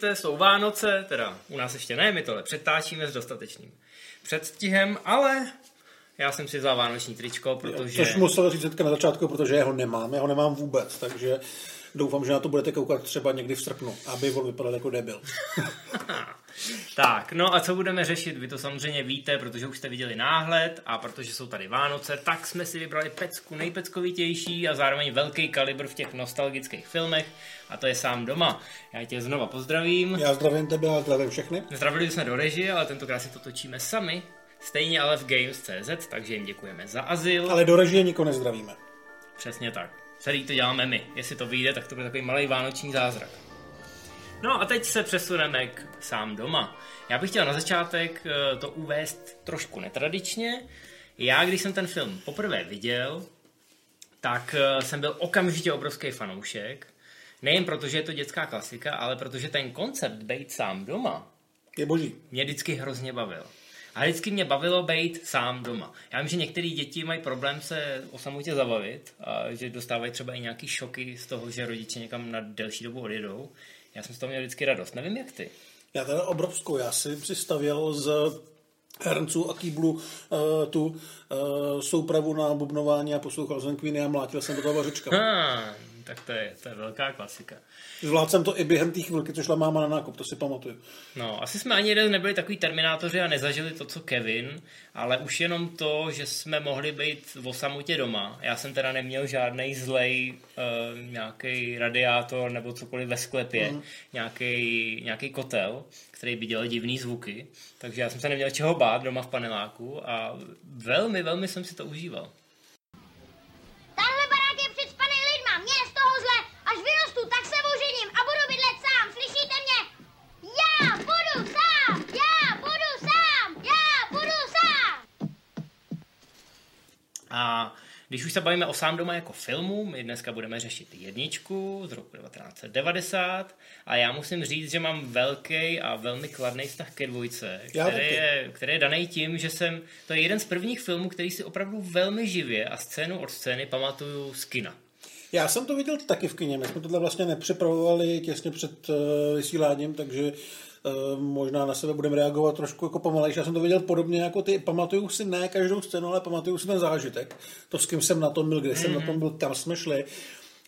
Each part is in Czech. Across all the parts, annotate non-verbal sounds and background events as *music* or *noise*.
vítejte, jsou Vánoce, teda u nás ještě ne, my tohle přetáčíme s dostatečným předstihem, ale já jsem si vzal vánoční tričko, protože... Což musel říct na začátku, protože já ho nemám, já ho nemám vůbec, takže doufám, že na to budete koukat třeba někdy v srpnu, aby on vypadal jako debil. *laughs* tak, no a co budeme řešit? Vy to samozřejmě víte, protože už jste viděli náhled a protože jsou tady Vánoce, tak jsme si vybrali pecku nejpeckovitější a zároveň velký kalibr v těch nostalgických filmech a to je sám doma. Já tě znova pozdravím. Já zdravím tebe a zdravím všechny. Zdravili jsme do režie, ale tentokrát si to točíme sami. Stejně ale v Games.cz, takže jim děkujeme za azyl. Ale do režie nikoho nezdravíme. Přesně tak. Celý to děláme my. Jestli to vyjde, tak to bude takový malý vánoční zázrak. No a teď se přesuneme k sám doma. Já bych chtěl na začátek eh, to uvést trošku netradičně. Já, když jsem ten film poprvé viděl, tak eh, jsem byl okamžitě obrovský fanoušek. Nejen proto, že je to dětská klasika, ale protože ten koncept být sám doma je boží. Mě vždycky hrozně bavil. A vždycky mě bavilo být sám doma. Já vím, že některé děti mají problém se o samotě zabavit, a že dostávají třeba i nějaký šoky z toho, že rodiče někam na delší dobu odjedou. Já jsem z toho měl vždycky radost. Nevím, jak ty. Já teda obrovskou. Já si přistavěl z hrnců a kýblu uh, tu uh, soupravu na bubnování a poslouchal jsem Queeny a mlátil jsem do toho vařečka. Ha, tak to je, to je velká klasika. Zvládl jsem to i během té chvilky, co šla máma na nákup, to si pamatuju. No, asi jsme ani jeden nebyli takový terminátoři a nezažili to, co Kevin, ale už jenom to, že jsme mohli být v samotě doma. Já jsem teda neměl žádný zlej uh, nějaký radiátor nebo cokoliv ve sklepě, mm. nějaký kotel, který by dělal divný zvuky, takže já jsem se neměl čeho bát doma v paneláku a velmi, velmi jsem si to užíval. A když už se bavíme o sám doma jako filmu, my dneska budeme řešit jedničku z roku 1990 a já musím říct, že mám velký a velmi kladný vztah ke dvojce, který je, který je daný tím, že jsem, to je jeden z prvních filmů, který si opravdu velmi živě a scénu od scény pamatuju z kina. Já jsem to viděl taky v kině, my jsme tohle vlastně nepřipravovali těsně před uh, vysíláním, takže Eh, možná na sebe budeme reagovat trošku jako pomalejší. Já jsem to viděl podobně jako ty. Pamatuju si ne každou scénu, ale pamatuju si ten zážitek. To, s kým jsem na tom byl, kde mm-hmm. jsem na tom byl, kam jsme šli.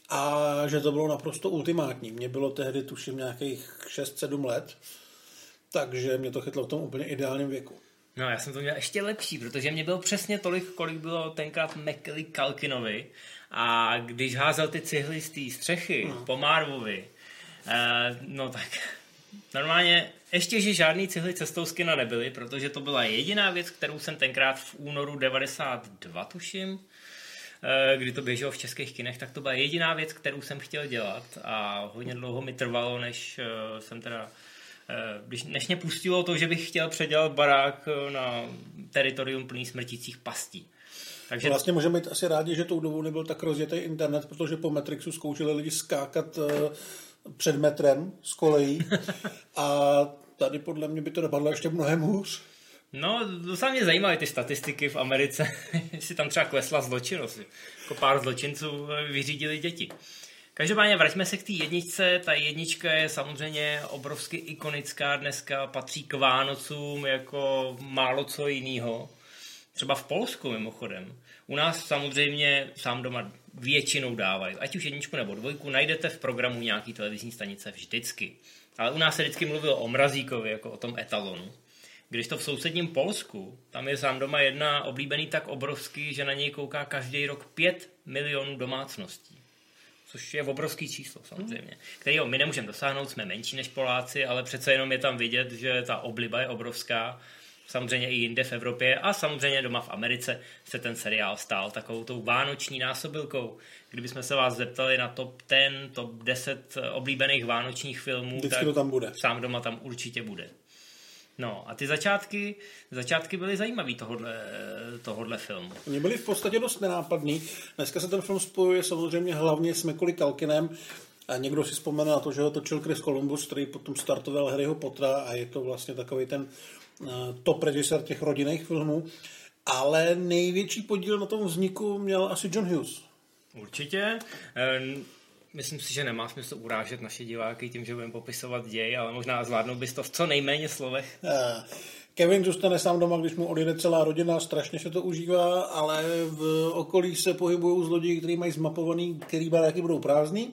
A že to bylo naprosto ultimátní. Mně bylo tehdy, tuším, nějakých 6-7 let. Takže mě to chytlo v tom úplně ideálním věku. No, já jsem to měl ještě lepší, protože mě bylo přesně tolik, kolik bylo tenkrát Macaulay Kalkinovi. A když házel ty cihly z té střechy no. po Marvovi, eh, no tak Normálně ještě, že žádný cihly cestou z kina nebyly, protože to byla jediná věc, kterou jsem tenkrát v únoru 92, tuším, eh, kdy to běželo v českých kinech, tak to byla jediná věc, kterou jsem chtěl dělat a hodně dlouho mi trvalo, než eh, jsem teda eh, když, než mě pustilo to, že bych chtěl předělat barák na teritorium plný smrtících pastí. Takže... Vlastně můžeme být asi rádi, že tou dobou nebyl tak rozjetý internet, protože po Matrixu zkoušeli lidi skákat před metrem z kolejí a tady podle mě by to dopadlo ještě mnohem hůř. No, docela mě zajímaly ty statistiky v Americe, *laughs* jestli tam třeba klesla zločinnost. Jako pár zločinců vyřídili děti. Každopádně vraťme se k té jedničce. Ta jednička je samozřejmě obrovsky ikonická dneska, patří k Vánocům jako málo co jiného. Třeba v Polsku mimochodem. U nás samozřejmě sám doma většinou dávají. Ať už jedničku nebo dvojku, najdete v programu nějaký televizní stanice vždycky. Ale u nás se vždycky mluvilo o Mrazíkovi, jako o tom etalonu. Když to v sousedním Polsku, tam je sám doma jedna oblíbený tak obrovský, že na něj kouká každý rok 5 milionů domácností. Což je obrovský číslo samozřejmě, kterého my nemůžeme dosáhnout, jsme menší než Poláci, ale přece jenom je tam vidět, že ta obliba je obrovská samozřejmě i jinde v Evropě a samozřejmě doma v Americe se ten seriál stál takovou tou vánoční násobilkou. Kdybychom se vás zeptali na top 10, top 10 oblíbených vánočních filmů, Vždycky tak to tam bude. sám doma tam určitě bude. No a ty začátky, začátky byly zajímavý tohodle, tohodle filmu. Oni byli v podstatě dost nenápadný. Dneska se ten film spojuje samozřejmě hlavně s Macaulay Kalkinem. A někdo si vzpomene na to, že ho točil Chris Columbus, který potom startoval Harryho Pottera a je to vlastně takový ten Eh, top režisér těch rodinných filmů, ale největší podíl na tom vzniku měl asi John Hughes. Určitě. Eh, myslím si, že nemá smysl urážet naše diváky tím, že budeme popisovat děj, ale možná zvládnou bys to v co nejméně slovech. Uh. Kevin zůstane sám doma, když mu odjede celá rodina, strašně se to užívá, ale v okolí se pohybují zloději, kteří mají zmapovaný, který baráky budou prázdný.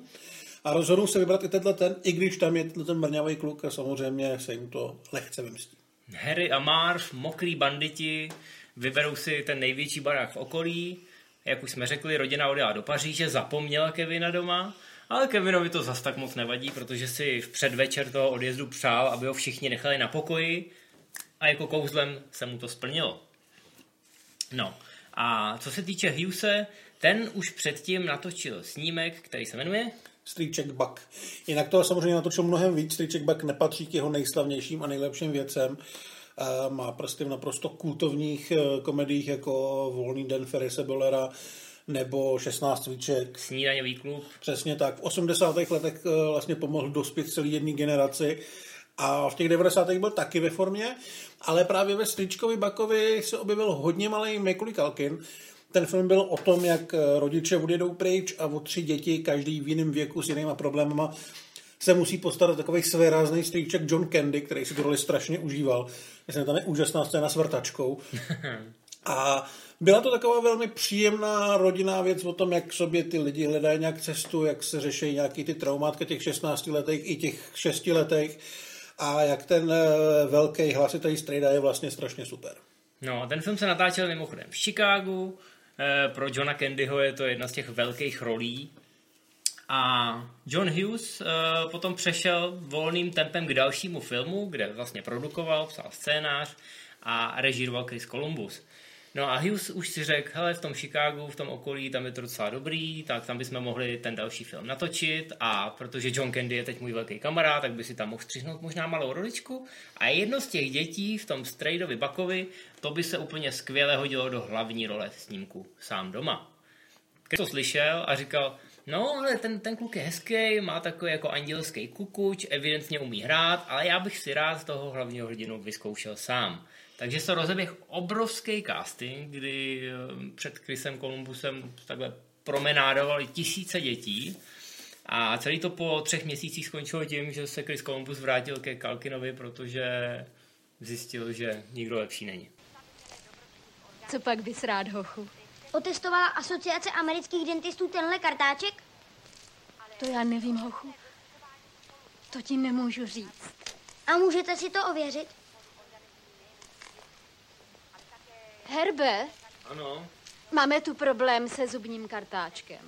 A rozhodnou se vybrat i tenhle ten, i když tam je ten mrňavý kluk a samozřejmě se jim to lehce vymstí. Harry a Marv, mokrý banditi, vyberou si ten největší barák v okolí. Jak už jsme řekli, rodina odjela do Paříže, zapomněla Kevina doma, ale Kevinovi to zas tak moc nevadí, protože si v předvečer toho odjezdu přál, aby ho všichni nechali na pokoji a jako kouzlem se mu to splnilo. No a co se týče Hughese, ten už předtím natočil snímek, který se jmenuje Strýček Buck. Jinak to samozřejmě natočil mnohem víc. Strýček Buck nepatří k jeho nejslavnějším a nejlepším věcem. Má prsty v naprosto kultovních eh, komediích jako Volný den Ferrise Bollera nebo 16 svíček. Snídaňový klub. Přesně tak. V 80. letech eh, vlastně pomohl dospět celý jedné generaci a v těch 90. byl taky ve formě, ale právě ve Stričkovi Bakovi se objevil hodně malý Macaulay Culkin. Ten film byl o tom, jak eh, rodiče odjedou pryč a o tři děti, každý v jiném věku s jinýma problémama, se musí postarat takový svérázný strýček John Candy, který si tu roli strašně užíval. Myslím, tam je úžasná scéna s vrtačkou. *laughs* A byla to taková velmi příjemná rodinná věc o tom, jak sobě ty lidi hledají nějak cestu, jak se řeší nějaký ty traumátka těch 16 letech i těch 6 letech a jak ten eh, velký hlasitý strejda je vlastně strašně super. No, ten film se natáčel mimochodem v Chicagu, pro Johna Candyho je to jedna z těch velkých rolí. A John Hughes eh, potom přešel volným tempem k dalšímu filmu, kde vlastně produkoval, psal scénář a režíroval Chris Columbus. No a Hughes už si řekl, hele, v tom Chicagu, v tom okolí, tam je to docela dobrý, tak tam bychom mohli ten další film natočit a protože John Candy je teď můj velký kamarád, tak by si tam mohl střihnout možná malou roličku a jedno z těch dětí v tom Straydovi Bakovi, to by se úplně skvěle hodilo do hlavní role v snímku sám doma. Když to slyšel a říkal, no ale ten, ten kluk je hezký, má takový jako andělský kukuč, evidentně umí hrát, ale já bych si rád toho hlavního hrdinu vyzkoušel sám. Takže se rozeběh obrovský casting, kdy eh, před Chrisem Columbusem takhle promenádovali tisíce dětí a celý to po třech měsících skončilo tím, že se Chris Columbus vrátil ke Kalkinovi, protože zjistil, že nikdo lepší není. Co pak bys rád, hochu? Otestovala asociace amerických dentistů tenhle kartáček? To já nevím, hochu. To ti nemůžu říct. A můžete si to ověřit? Herbe, Ano. máme tu problém se zubním kartáčkem.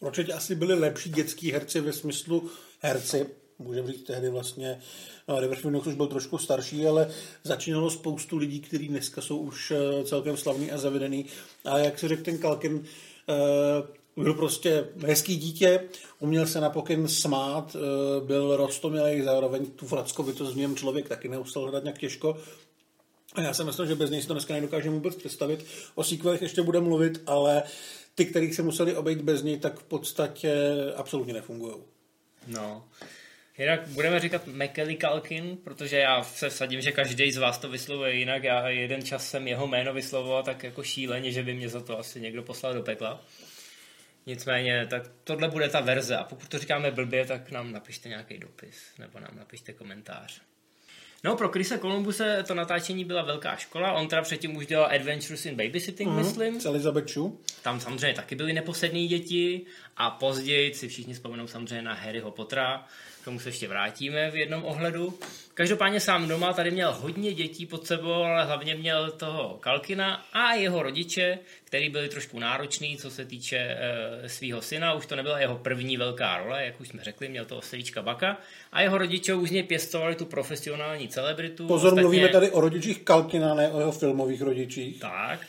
Určitě asi byli lepší dětský herci ve smyslu herci, můžeme říct tehdy vlastně, no, River Phoenix už byl trošku starší, ale začínalo spoustu lidí, kteří dneska jsou už eh, celkem slavný a zavedený. A jak si řekl ten Kalkin, eh, byl prostě hezký dítě, uměl se na pokyn smát, eh, byl rostomilý, zároveň tu frackovitu z něm člověk taky neustal hledat nějak těžko. A já si myslím, že bez něj si to dneska nedokážeme vůbec představit. O sequelech ještě bude mluvit, ale ty, kterých se museli obejít bez něj, tak v podstatě absolutně nefungují. No. Jinak budeme říkat Macaulay Culkin, protože já se vsadím, že každý z vás to vyslovuje jinak. Já jeden čas jsem jeho jméno vyslovoval tak jako šíleně, že by mě za to asi někdo poslal do pekla. Nicméně, tak tohle bude ta verze a pokud to říkáme blbě, tak nám napište nějaký dopis nebo nám napište komentář. No, pro Krise Columbuse to natáčení byla velká škola. On teda předtím už dělal Adventures in Babysitting, mm, myslím. S Elizabeth Shue. Tam samozřejmě taky byly neposedné děti a později si všichni vzpomenou samozřejmě na Harryho Pottera, k tomu se ještě vrátíme v jednom ohledu. Každopádně sám doma tady měl hodně dětí pod sebou, ale hlavně měl toho Kalkina a jeho rodiče, který byli trošku náročný, co se týče e, svého syna. Už to nebyla jeho první velká role, jak už jsme řekli, měl to Ostrýčka Baka. A jeho rodiče už z něj pěstovali tu profesionální celebritu. Pozor, Ostatně... mluvíme tady o rodičích Kalkina, ne o jeho filmových rodičích. Tak.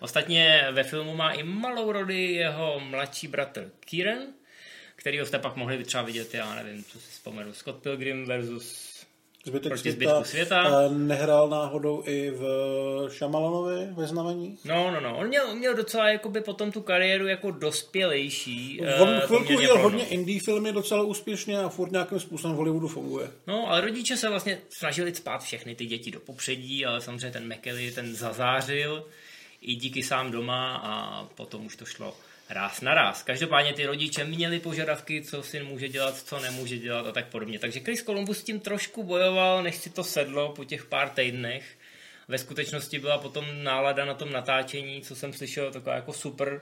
Ostatně ve filmu má i malou roli jeho mladší bratr Kieran, který jste pak mohli třeba vidět, já nevím, co si vzpomenu, Scott Pilgrim versus Zbytek proti světa, zbytku světa. Nehrál náhodou i v Šamalanovi ve znamení? No, no, no. On měl, měl docela jakoby potom tu kariéru jako dospělejší. On uh, chvilku jel hodně indie filmy docela úspěšně a furt nějakým způsobem v Hollywoodu funguje. No, ale rodiče se vlastně snažili spát všechny ty děti do popředí, ale samozřejmě ten McKelly ten zazářil i díky sám doma a potom už to šlo ráz na ráz. Každopádně ty rodiče měli požadavky, co syn může dělat, co nemůže dělat a tak podobně. Takže Chris Columbus s tím trošku bojoval, než si to sedlo po těch pár týdnech. Ve skutečnosti byla potom nálada na tom natáčení, co jsem slyšel, taková jako super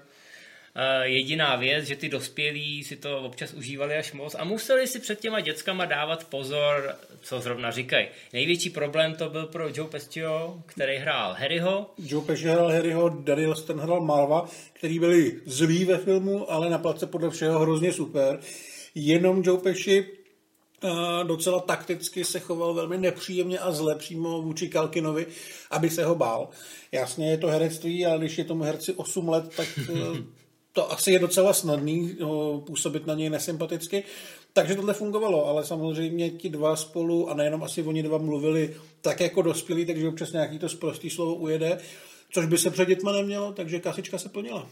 jediná věc, že ty dospělí si to občas užívali až moc a museli si před těma dětskama dávat pozor, co zrovna říkají. Největší problém to byl pro Joe Pescio, který hrál Harryho. Joe Pesci hrál Harryho, Daryl Stan hrál Marva, který byli zlí ve filmu, ale na place podle všeho hrozně super. Jenom Joe Pesci uh, docela takticky se choval velmi nepříjemně a zle přímo vůči Kalkinovi, aby se ho bál. Jasně je to herectví, ale když je tomu herci 8 let, tak uh, *laughs* to asi je docela snadný no, působit na něj nesympaticky. Takže tohle fungovalo, ale samozřejmě ti dva spolu, a nejenom asi oni dva mluvili tak jako dospělí, takže občas nějaký to zprostý slovo ujede, což by se před dětma nemělo, takže kasička se plnila.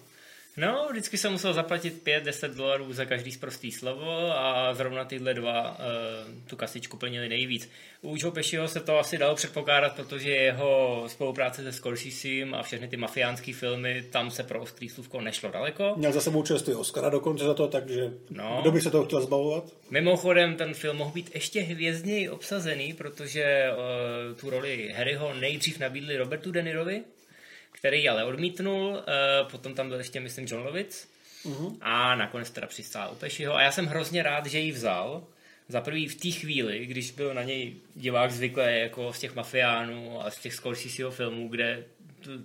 No, vždycky jsem musel zaplatit 5-10 dolarů za každý zprostý slovo a zrovna tyhle dva uh, tu kasičku plnili nejvíc. U Joe Pesciho se to asi dalo předpokládat, protože jeho spolupráce se Scorsesem a všechny ty mafiánské filmy, tam se pro ostrý slůvko nešlo daleko. Měl za sebou čerstvý Oscara dokonce za to, takže no. kdo by se toho chtěl zbavovat? Mimochodem, ten film mohl být ještě hvězdněji obsazený, protože uh, tu roli Harryho nejdřív nabídli Robertu De Nirovi, který ale odmítnul, eh, potom tam byl ještě, myslím, John Lovitz uh-huh. a nakonec teda přistál u Pešiho a já jsem hrozně rád, že ji vzal, za prvý v té chvíli, když byl na něj divák zvyklý jako z těch mafiánů a z těch Scorseseho filmů, kde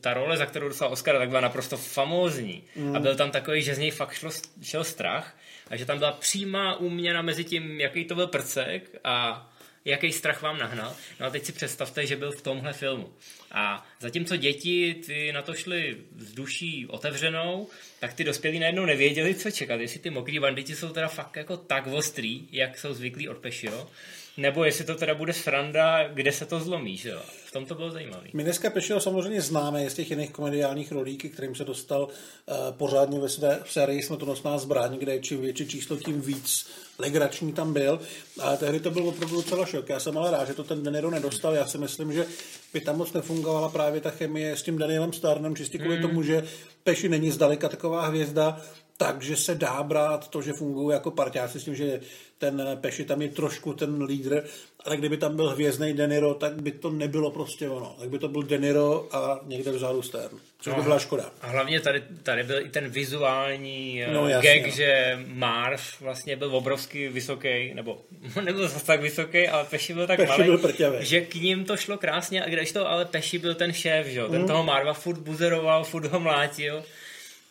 ta role, za kterou dostal Oscar, tak byla naprosto famózní. Mm. A byl tam takový, že z něj fakt šlo, šel strach a že tam byla přímá úměna mezi tím, jaký to byl prcek a jaký strach vám nahnal. No a teď si představte, že byl v tomhle filmu. A zatímco děti ty na to šly s duší otevřenou, tak ty dospělí najednou nevěděli, co čekat. Jestli ty mokrý banditi jsou teda fakt jako tak ostrý, jak jsou zvyklí od Pešio, nebo jestli to teda bude sranda, kde se to zlomí, že jo? V tom to bylo zajímavé. My dneska Pešio samozřejmě známe z těch jiných komediálních rolí, kterým se dostal uh, pořádně ve své sérii Smrtonosná zbraň, kde čím větší číslo, tím víc legrační tam byl. A tehdy to byl opravdu docela šok. Já jsem ale rád, že to ten Deniro nedostal. Já si myslím, že by tam moc nefungovala právě ta chemie s tím Danielem Starnem, čistě kvůli mm. tomu, že Peši není zdaleka taková hvězda, takže se dá brát to, že fungují jako parťáci s tím, že ten Peši tam je trošku ten lídr, ale kdyby tam byl hvězdný Deniro, tak by to nebylo prostě ono. Tak by to byl Deniro a někde vzadu Stern, což no, by byla škoda. A hlavně tady, tady byl i ten vizuální eh, no, jasně, gag, no. že Marv vlastně byl obrovský vysoký, nebo *laughs* nebyl zase tak vysoký, ale Peši byl tak Peši malý, byl že k ním to šlo krásně, a když to ale Peši byl ten šéf, že? ten mm. toho Marva furt buzeroval, furt ho mlátil.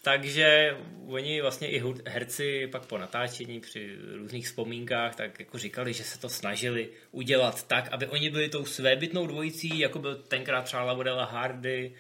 Takže oni vlastně i herci pak po natáčení při různých vzpomínkách tak jako říkali, že se to snažili udělat tak, aby oni byli tou svébytnou dvojicí, jako byl tenkrát třeba Laudela Hardy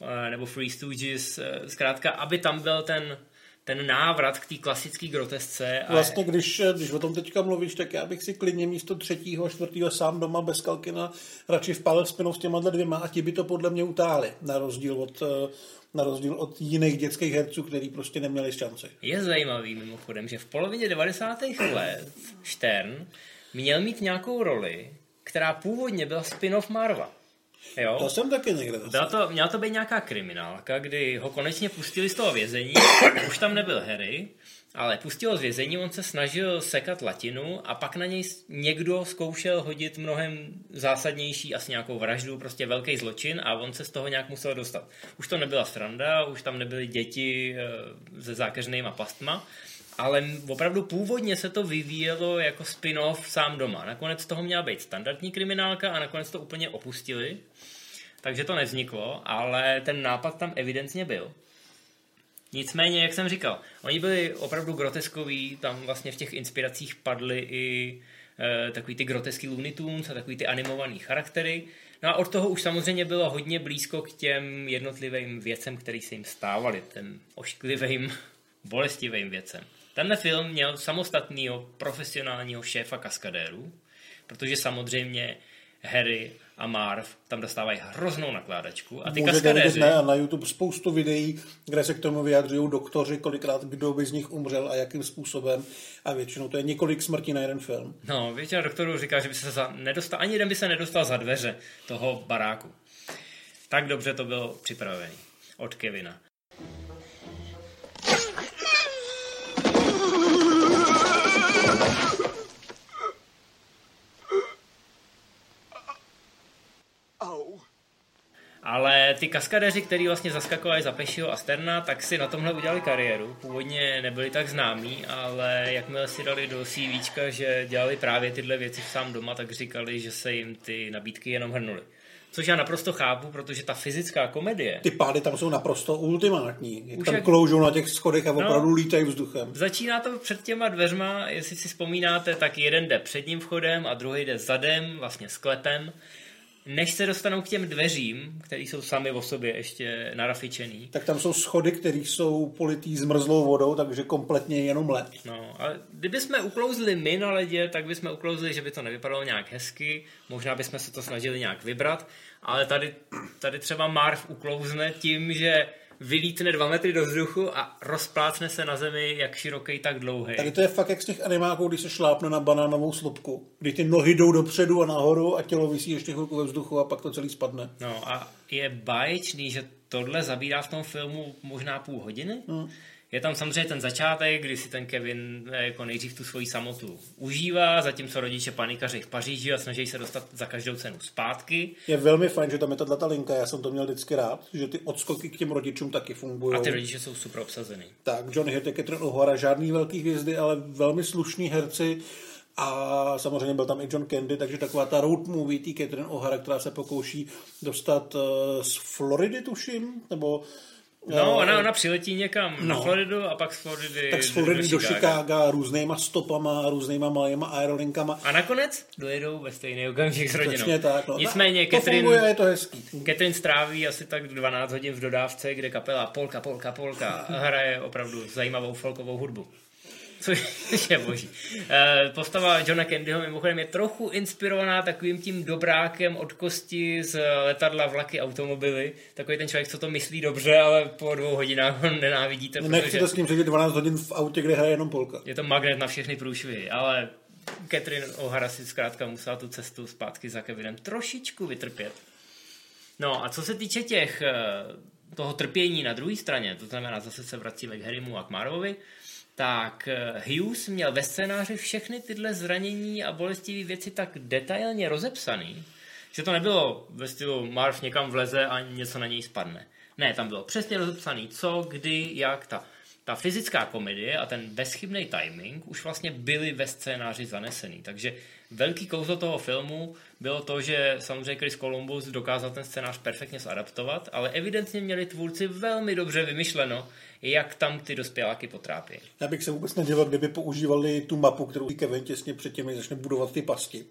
eh, nebo Free Stooges, eh, zkrátka, aby tam byl ten ten návrat k té klasické grotesce. A... Vlastně, když, když o tom teďka mluvíš, tak já bych si klidně místo třetího a čtvrtého sám doma bez Kalkina radši vpálil spinu s těma dvěma a ti by to podle mě utáli, na rozdíl od, eh, na rozdíl od jiných dětských herců, který prostě neměli šanci. Je zajímavý mimochodem, že v polovině 90. let Stern měl mít nějakou roli, která původně byla spin-off Marva. Jo? To jsem taky někde Byla to, měla to být nějaká kriminálka, kdy ho konečně pustili z toho vězení, už tam nebyl Harry, ale pustil z vězení, on se snažil sekat latinu a pak na něj někdo zkoušel hodit mnohem zásadnější asi nějakou vraždu, prostě velký zločin a on se z toho nějak musel dostat. Už to nebyla sranda, už tam nebyly děti eh, se zákeřnýma pastma, ale opravdu původně se to vyvíjelo jako spin-off sám doma. Nakonec toho měla být standardní kriminálka a nakonec to úplně opustili, takže to nevzniklo, ale ten nápad tam evidentně byl. Nicméně, jak jsem říkal, oni byli opravdu groteskoví, tam vlastně v těch inspiracích padly i e, takový ty groteský Looney Tunes a takový ty animovaný charaktery. No a od toho už samozřejmě bylo hodně blízko k těm jednotlivým věcem, které se jim stávaly, těm ošklivým, *laughs* bolestivým věcem. Tenhle film měl samostatného profesionálního šéfa kaskadérů, protože samozřejmě Harry a Marv tam dostávají hroznou nakládačku. A ty Můžete kaskadéři... Ne, a na YouTube spoustu videí, kde se k tomu vyjadřují doktoři, kolikrát kdo by z nich umřel a jakým způsobem. A většinou to je několik smrtí na jeden film. No, většina doktorů říká, že by se za, nedostal, ani jeden by se nedostal za dveře toho baráku. Tak dobře to bylo připravené od Kevina. Ale ty kaskadeři, kteří vlastně zaskakovali za Pešio a Sterna, tak si na tomhle udělali kariéru. Původně nebyli tak známí, ale jakmile si dali do CV, že dělali právě tyhle věci sám doma, tak říkali, že se jim ty nabídky jenom hrnuly. Což já naprosto chápu, protože ta fyzická komedie... Ty pády tam jsou naprosto ultimátní. Jak tam jak- kloužou na těch schodech a No. opravdu lítají vzduchem. Začíná to před těma dveřma, jestli si vzpomínáte, tak jeden jde předním vchodem a druhý jde zadem, vlastně sklepem. Než se dostanou k těm dveřím, které jsou sami o sobě ještě narafičený, Tak tam jsou schody, které jsou politý zmrzlou vodou, takže kompletně jenom led. No, ale kdyby jsme uklouzli my na ledě, tak bychom uklouzli, že by to nevypadalo nějak hezky, možná bychom se to snažili nějak vybrat, ale tady, tady třeba Marv uklouzne tím, že vylítne dva metry do vzduchu a rozplácne se na zemi jak široký, tak dlouhý. Tady to je fakt jak z těch animáků, když se šlápne na banánovou slupku. Kdy ty nohy jdou dopředu a nahoru a tělo visí ještě chvilku ve vzduchu a pak to celý spadne. No a je báječný, že tohle zabírá v tom filmu možná půl hodiny. Hmm. Je tam samozřejmě ten začátek, kdy si ten Kevin eh, jako nejdřív tu svoji samotu užívá, zatímco rodiče panikaři v Paříži a snaží se dostat za každou cenu zpátky. Je velmi fajn, že tam je tato linka, já jsem to měl vždycky rád, že ty odskoky k těm rodičům taky fungují. A ty rodiče jsou super obsazený. Tak, John Hirt, Catherine O'Hara, žádný velký hvězdy, ale velmi slušní herci. A samozřejmě byl tam i John Candy, takže taková ta road movie tý Catherine O'Hara, která se pokouší dostat uh, z Floridy, tuším, nebo No, eh, ona, ona přiletí někam no. na. Floridu a pak z Floridy tak z Floridy do Chicaga různýma stopama, různýma malýma aerolinkama. A nakonec dojedou ve stejný okamžik s rodinou. Přesně tak. No. Nicméně to Catherine, funguje je to hezký. Catherine stráví asi tak 12 hodin v dodávce, kde kapela Polka, Polka, Polka hraje opravdu zajímavou folkovou hudbu. Což *laughs* je boží. Eh, Postava Johna Candyho mimochodem je trochu inspirovaná takovým tím dobrákem od kosti z letadla, vlaky, automobily. Takový ten člověk, co to myslí dobře, ale po dvou hodinách ho nenávidíte, protože Nechci to s ním sedět 12 hodin v autě, kde hraje jenom polka. je to magnet na všechny průšvihy, ale Catherine O'Hara si zkrátka musela tu cestu zpátky za Kevinem trošičku vytrpět. No a co se týče těch, eh, toho trpění na druhé straně, to znamená, zase se vracíme k Harrymu a k Marvovi, tak eh, Hughes měl ve scénáři všechny tyhle zranění a bolestivé věci tak detailně rozepsaný, že to nebylo ve stylu Marv někam vleze a něco na něj spadne. Ne, tam bylo přesně rozepsaný co, kdy, jak, ta, ta fyzická komedie a ten bezchybný timing už vlastně byly ve scénáři zanesený. Takže velký kouzlo toho filmu bylo to, že samozřejmě Chris Columbus dokázal ten scénář perfektně zadaptovat, ale evidentně měli tvůrci velmi dobře vymyšleno, jak tam ty dospěláky potrápí. Já bych se vůbec nedivil, kdyby používali tu mapu, kterou Kevin těsně předtím, než začne budovat ty pasti.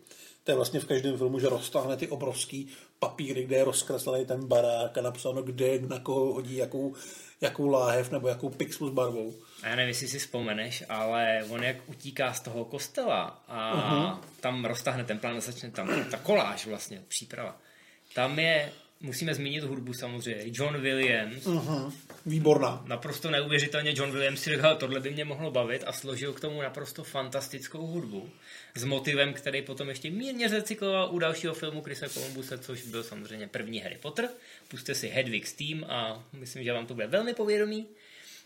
To je vlastně v každém filmu, že roztáhne ty obrovský papíry, kde je rozkreslený ten barák a napsáno, kde na koho hodí jakou, jakou láhev nebo jakou pixlu s barvou. A já nevím, jestli si vzpomeneš, ale on jak utíká z toho kostela a uh-huh. tam roztáhne ten plán a začne tam ta koláž vlastně, příprava. Tam je, musíme zmínit hudbu samozřejmě, John Williams, Uh-huh. Výborná. naprosto neuvěřitelně John Williams si říkal, tohle by mě mohlo bavit a složil k tomu naprosto fantastickou hudbu s motivem, který potom ještě mírně recykloval u dalšího filmu Chrisa Columbuse, což byl samozřejmě první Harry Potter. Puste si Hedwig's Team a myslím, že vám to bude velmi povědomí.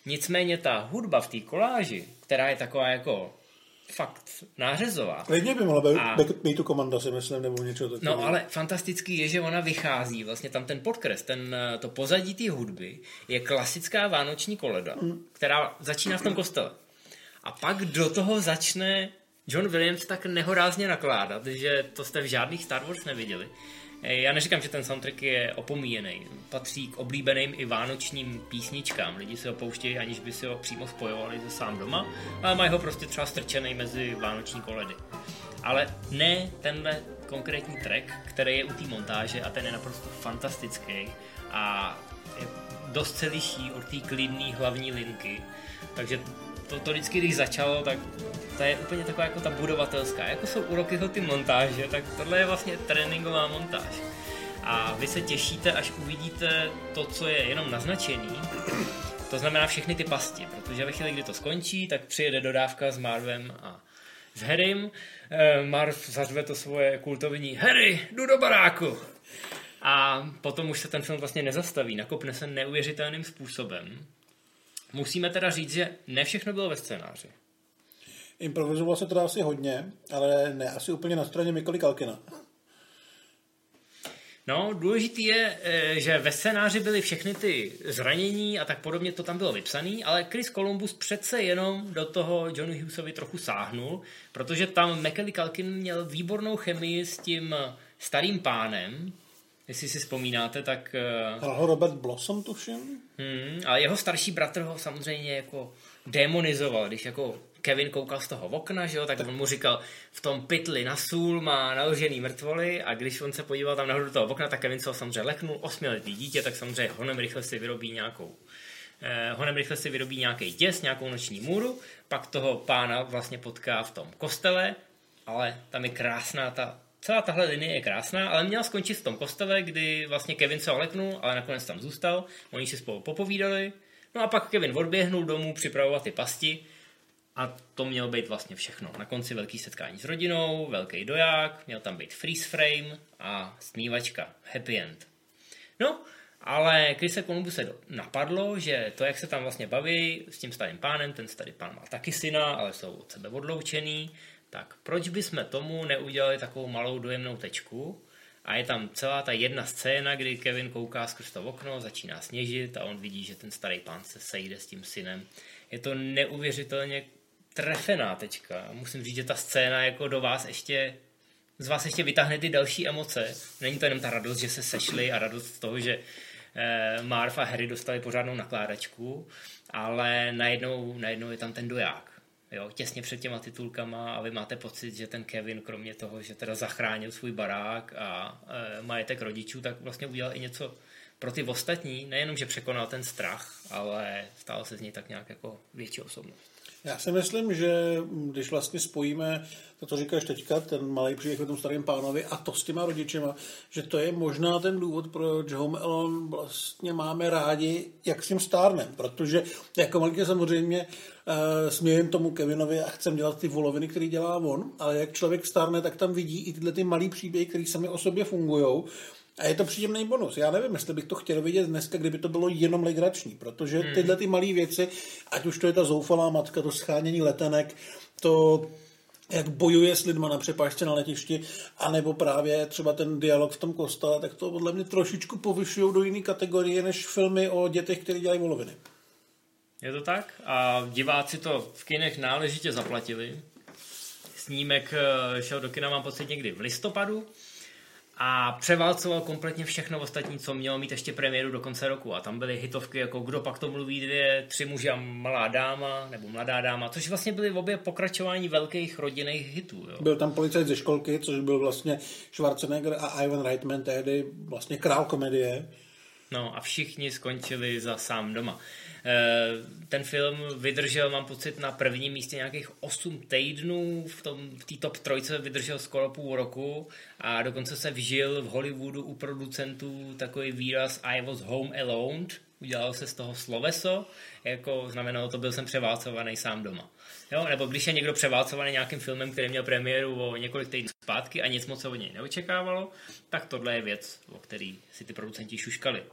Nicméně ta hudba v té koláži, která je taková jako fakt nářezová, Klidně by mohla být, A- být tu komanda, si myslím, nebo něco takového. No ale fantastický je, že ona vychází, vlastně tam ten podkres, ten, eh, to pozadí té hudby je klasická vánoční koleda, která začíná v tom kostele. A pak do toho začne John Williams tak nehorázně nakládat, že to jste v žádných Star Wars neviděli. Eh, Já neříkám, že ten soundtrack je opomíjený. Patří k oblíbeným i vánočním písničkám. Lidi si ho pouštějí, aniž by si ho přímo spojovali se sám doma, ale mají ho prostě třeba strčený mezi vánoční koledy. Ale ne tenhle konkrétní track, který je u té montáže a ten je naprosto fantastický a je dost se liší od té klidné hlavní linky. Takže to, to vždycky, když začalo, tak to je úplně taková jako ta budovatelská. Jako jsou u Rockyho ty montáže, tak tohle je vlastně tréninková montáž. A vy se těšíte, až uvidíte to, co je jenom naznačený, to znamená všechny ty pasti, protože ve chvíli, kdy to skončí, tak přijede dodávka s Marvem a s Harrym. Eh, Marv zařve to svoje kultovní Harry, jdu do baráku! A potom už se ten film vlastně nezastaví, nakopne se neuvěřitelným způsobem. Musíme teda říct, že ne všechno bylo ve scénáři. Improvizoval se teda asi hodně, ale ne asi úplně na straně Mikoli Kalkina. No, důležitý je, eh, že ve scénáři byly všechny ty zranění a tak podobně, to tam bylo vypsané, ale Chris Columbus přece jenom do toho Johnu Hughesovi trochu sáhnul, protože tam Macaulay Culkin měl výbornou chemii s tím starým pánem, jestli si vzpomínáte, tak... Hrál ho Robert Blossom, tuším? Hmm, ale jeho starší bratr ho samozřejmě jako demonizoval, když jako Kevin koukal z toho okna, že jo, tak on mu říkal, v tom pytli na sůl má naložený mrtvoly. A když on se podíval tam nahoru do toho okna, tak Kevin se ho samozřejmě leknul, osmiletý dítě, tak samozřejmě honem rychle si vyrobí nějakou eh, honem rychle si vyrobí nějaký děs, nějakou noční můru, pak toho pána vlastně potká v tom kostele, ale tam je krásná ta celá tahle linie je krásná, ale měla skončit v tom kostele, kdy vlastně Kevin se oleknul, ale nakonec tam zůstal, oni si spolu popovídali, no a pak Kevin odběhnul domů připravovat ty pasti. A to mělo být vlastně všechno. Na konci velký setkání s rodinou, velký doják, měl tam být freeze frame a smívačka, happy end. No, ale Krise se napadlo, že to, jak se tam vlastně baví s tím starým pánem, ten starý pán má taky syna, ale jsou od sebe odloučený, tak proč bychom tomu neudělali takovou malou dojemnou tečku a je tam celá ta jedna scéna, kdy Kevin kouká skrz to okno, začíná sněžit a on vidí, že ten starý pán se sejde s tím synem. Je to neuvěřitelně trefená tečka. Musím říct, že ta scéna jako do vás ještě z vás ještě vytáhne ty další emoce. Není to jenom ta radost, že se sešli a radost z toho, že eh, Marv a Harry dostali pořádnou nakládačku, ale najednou, najednou je tam ten doják jo, těsně před těma titulkama a vy máte pocit, že ten Kevin, kromě toho, že teda zachránil svůj barák a e, majetek rodičů, tak vlastně udělal i něco pro ty ostatní, nejenom, že překonal ten strach, ale stál se z něj tak nějak jako větší osobnost. Já si myslím, že když vlastně spojíme to, co říkáš teďka, ten malý příběh o tom starém pánovi a to s těma rodičema, že to je možná ten důvod, proč Home Alone vlastně máme rádi, jak s tím stárnem, protože jako malý samozřejmě uh, smějem tomu Kevinovi a chcem dělat ty voloviny, které dělá on, ale jak člověk stárne, tak tam vidí i tyhle ty malý příběhy, které sami o sobě fungují a je to příjemný bonus. Já nevím, jestli bych to chtěl vidět dneska, kdyby to bylo jenom legrační, protože hmm. tyhle ty malé věci, ať už to je ta zoufalá matka, to schánění letenek, to jak bojuje s lidma na přepážce na letišti, anebo právě třeba ten dialog v tom kostele, tak to podle mě trošičku povyšují do jiné kategorie než filmy o dětech, které dělají voloviny. Je to tak? A diváci to v kinech náležitě zaplatili. Snímek eh, šel do kina, mám pocit, někdy v listopadu a převálcoval kompletně všechno ostatní, co mělo mít ještě premiéru do konce roku. A tam byly hitovky jako Kdo pak to mluví dvě, Tři muži a malá dáma, nebo Mladá dáma, což vlastně byly v obě pokračování velkých rodinných hitů. Jo. Byl tam policajt ze školky, což byl vlastně Schwarzenegger a Ivan Reitman, tehdy vlastně král komedie. No a všichni skončili za sám doma. Eh, ten film vydržel, mám pocit, na prvním místě nějakých 8 týdnů, v té v top trojce vydržel skoro půl roku a dokonce se vžil v Hollywoodu u producentů takový výraz I was home alone, udělal se z toho sloveso, jako znamenalo to, byl jsem převálcovaný sám doma. Jo? Nebo když je někdo převálcovaný nějakým filmem, který měl premiéru o několik týdnů zpátky a nic moc se od něj neočekávalo, tak tohle je věc, o který si ty producenti šuškali.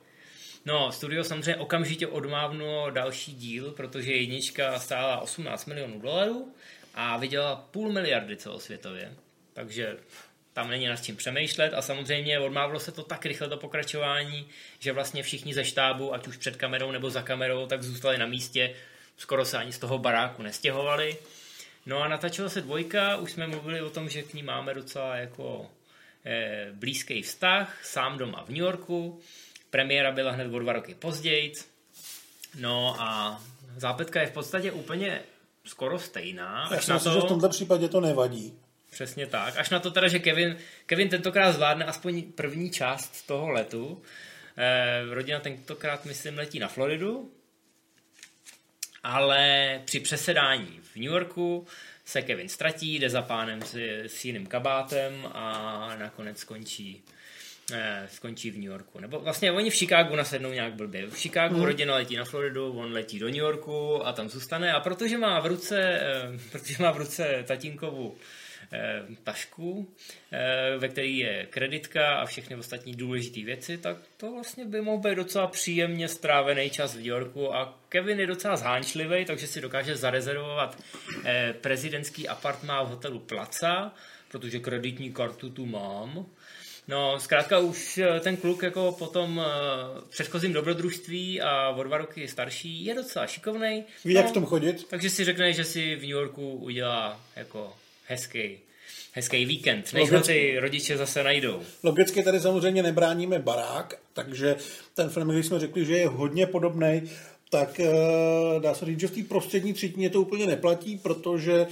No, studio samozřejmě okamžitě odmávnulo další díl, protože jednička stála 18 milionů dolarů a vydělala půl miliardy celosvětově. Takže tam není nad čím přemýšlet a samozřejmě odmávlo se to tak rychle do pokračování, že vlastně všichni ze štábu, ať už před kamerou nebo za kamerou, tak zůstali na místě, skoro se ani z toho baráku nestěhovali. No a natáčela se dvojka, už jsme mluvili o tom, že k ní máme docela jako eh, blízký vztah, sám doma v New Yorku, Premiéra byla hned o dva roky později. No a zápletka je v podstatě úplně skoro stejná. Já si myslím, to... že v tomto případě to nevadí. Přesně tak. Až na to teda, že Kevin, Kevin tentokrát zvládne aspoň první část toho letu. Eh, rodina tentokrát, myslím, letí na Floridu, ale při přesedání v New Yorku se Kevin ztratí, jde za pánem s, s jiným kabátem a nakonec skončí eh, skončí v New Yorku. Nebo vlastně oni v Chicagu nasednou nějak blbě. V Chicagu hmm. rodina letí na Floridu, on letí do New Yorku a tam zůstane. A protože má v ruce, eh, protože má v ruce tatínkovu eh, tašku, eh, ve které je kreditka a všechny ostatní důležité věci, tak to vlastně by mohl být docela příjemně strávený čas v New Yorku a Kevin je docela zhánčlivý, takže si dokáže zarezervovat eh, prezidentský apartmán v hotelu Placa, protože kreditní kartu tu mám No, zkrátka už eh, ten kluk jako po tom eh, předchozím dobrodružství a o dva roky starší je docela šikovnej. Ví, no, jak v tom chodit? Takže si řekne, že si v New Yorku udělá jako hezký, hezký víkend, než ho ty rodiče zase najdou. Logicky tady samozřejmě nebráníme barák, takže ten film, když jsme řekli, že je hodně podobný, tak eh, dá se říct, že v té prostřední třetině to úplně neplatí, protože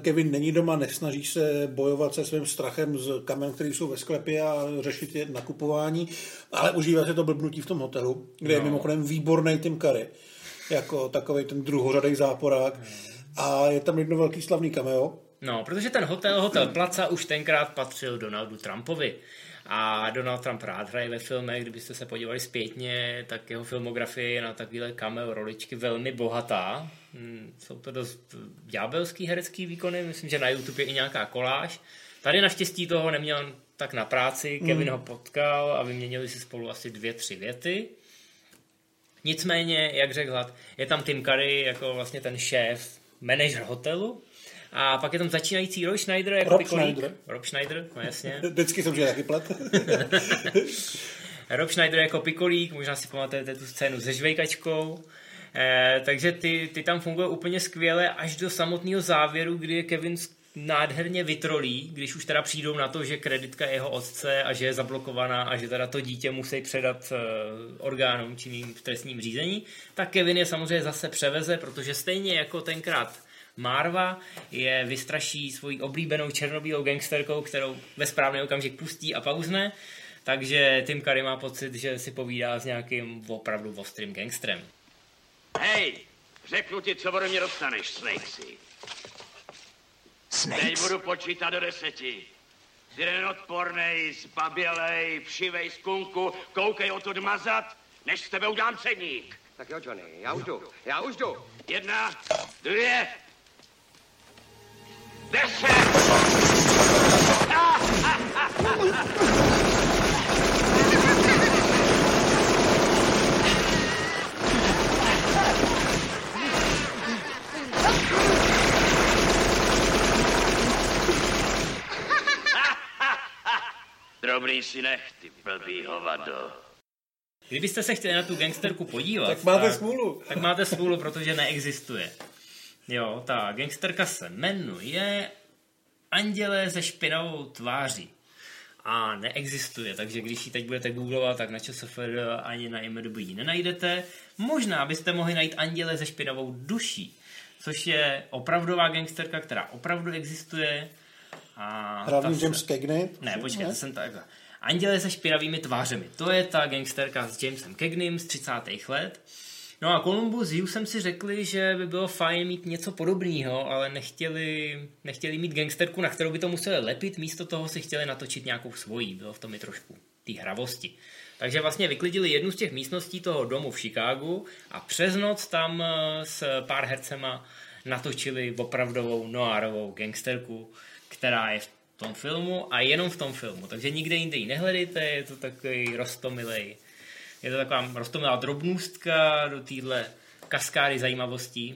Kevin není doma, nesnaží se bojovat se svým strachem z kamen, který jsou ve sklepě a řešit je nakupování, ale užívá se to blbnutí v tom hotelu, kde je No. mimochodem výborný Tim Curry, jako takový ten druhořadý záporák. A je tam jedno velký slavný cameo, No, protože ten hotel, hotel Placa už tenkrát patřil Donaldu Trumpovi. A Donald Trump rád hraje ve filmech, kdybyste se podívali zpětně, tak jeho filmografie je na takovéhle cameo roličky velmi bohatá. Hmm, Jsou to dost ďábelský herecký výkony, myslím, že na YouTube je i nějaká koláž. Tady naštěstí toho neměl tak na práci, Kevin ho potkal a vyměnili si spolu asi dvě, tři věty. Nicméně, jak řekl Hlad, je tam Tim Curry jako vlastně ten šéf, manažer hotelu, a pak je tam začínající Roy Schneider jako Rob pikolík. Schneider. Rob Schneider, no jasně. *laughs* vždycky jsem že taky plet. *laughs* Rob Schneider jako pikolík, možná si pamatujete tu scénu se žvejkačkou. Eh, takže ty, ty tam fungují úplně skvěle až do samotného závěru, kdy je Kevin nádherně vytrolí, když už teda přijdou na to, že kreditka je jeho otce a že je zablokovaná a že teda to dítě musí předat eh, orgánům činným v trestním řízení, tak Kevin je samozřejmě zase převeze, protože stejně jako tenkrát Marva je vystraší svojí oblíbenou černobílou gangsterkou, kterou ve správný okamžik pustí a pauzne, takže Tim Curry má pocit, že si povídá s nějakým opravdu ostrým gangstrem. Hej, řeknu ti, co ode mě dostaneš, Snakesy. Teď Snakes? budu počítat do deseti. Jsi jeden odpornej, zbabělej, všivej skunku, koukej o to mazat, než z tebe udám cedník. Tak jo, Johnny, já už jdu, já už jdu. Jedna, dvě, deset! *laughs* Drobný si nech, ty blbý hovado. Kdybyste se chtěli na tu gangsterku podívat, Tak máte smůlu. tak máte smůlu, protože neexistuje. Jo, ta gangsterka se jmenuje Anděle se špinavou tváří. A neexistuje, takže když ji teď budete googlovat, tak na ČSFR ani na IMDb ji nenajdete. Možná byste mohli najít Anděle se špinavou duší, což je opravdová gangsterka, která opravdu existuje. A Hlavní ta se- James Cagney. ne, počkejte, jsem takhle. Anděle se špinavými tvářemi. To je ta gangsterka s Jamesem Cagnem z 30. let. No a Columbus s Hughesem si řekli, že by bylo fajn mít něco podobného, ale nechtěli, nechtěli mít gangsterku, na kterou by to museli lepit, místo toho si chtěli natočit nějakou svojí. Bylo v tom i trošku té hravosti. Takže vlastně vyklidili jednu z těch místností toho domu v Chicagu a přes noc tam eh, s pár hercema natočili opravdovou noárovou gangsterku, která je v tom filmu a jenom v tom filmu. Takže nikde jinde ji nehledejte, je to takový rostomilej. Je to taková rostomilá drobnůstka do téhle kaskády zajímavostí.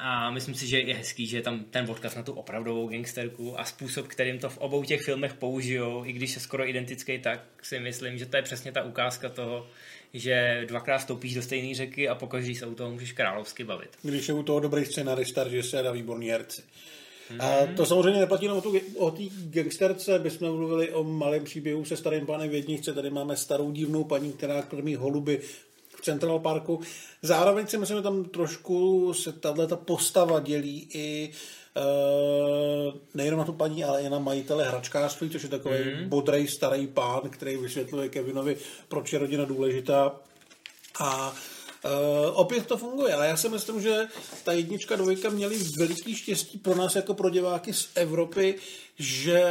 A myslím si, že je hezký, že je tam ten odkaz na tu opravdovou gangsterku a způsob, kterým to v obou těch filmech použijou, i když je skoro identický, tak si myslím, že to je přesně ta ukázka toho, že dvakrát stoupíš do stejné řeky a pokaždý se u toho můžeš královsky bavit. Když je u toho dobrý scenarista, režisér a výborný herci. A to samozřejmě neplatí jenom o té gangsterce, bychom mluvili o malém příběhu se starým pánem v jedničce, tady máme starou divnou paní, která krmí holuby v Central Parku. Zároveň si myslím, že tam trošku se tahle ta postava dělí i uh, nejenom na tu paní, ale i na majitele hračkářství, což je takový mm. bodrej starý pán, který vysvětluje Kevinovi, proč je rodina důležitá. A Uh, opět to funguje, ale já si myslím, že ta jednička, dvojka měli veliký štěstí pro nás jako pro diváky z Evropy, že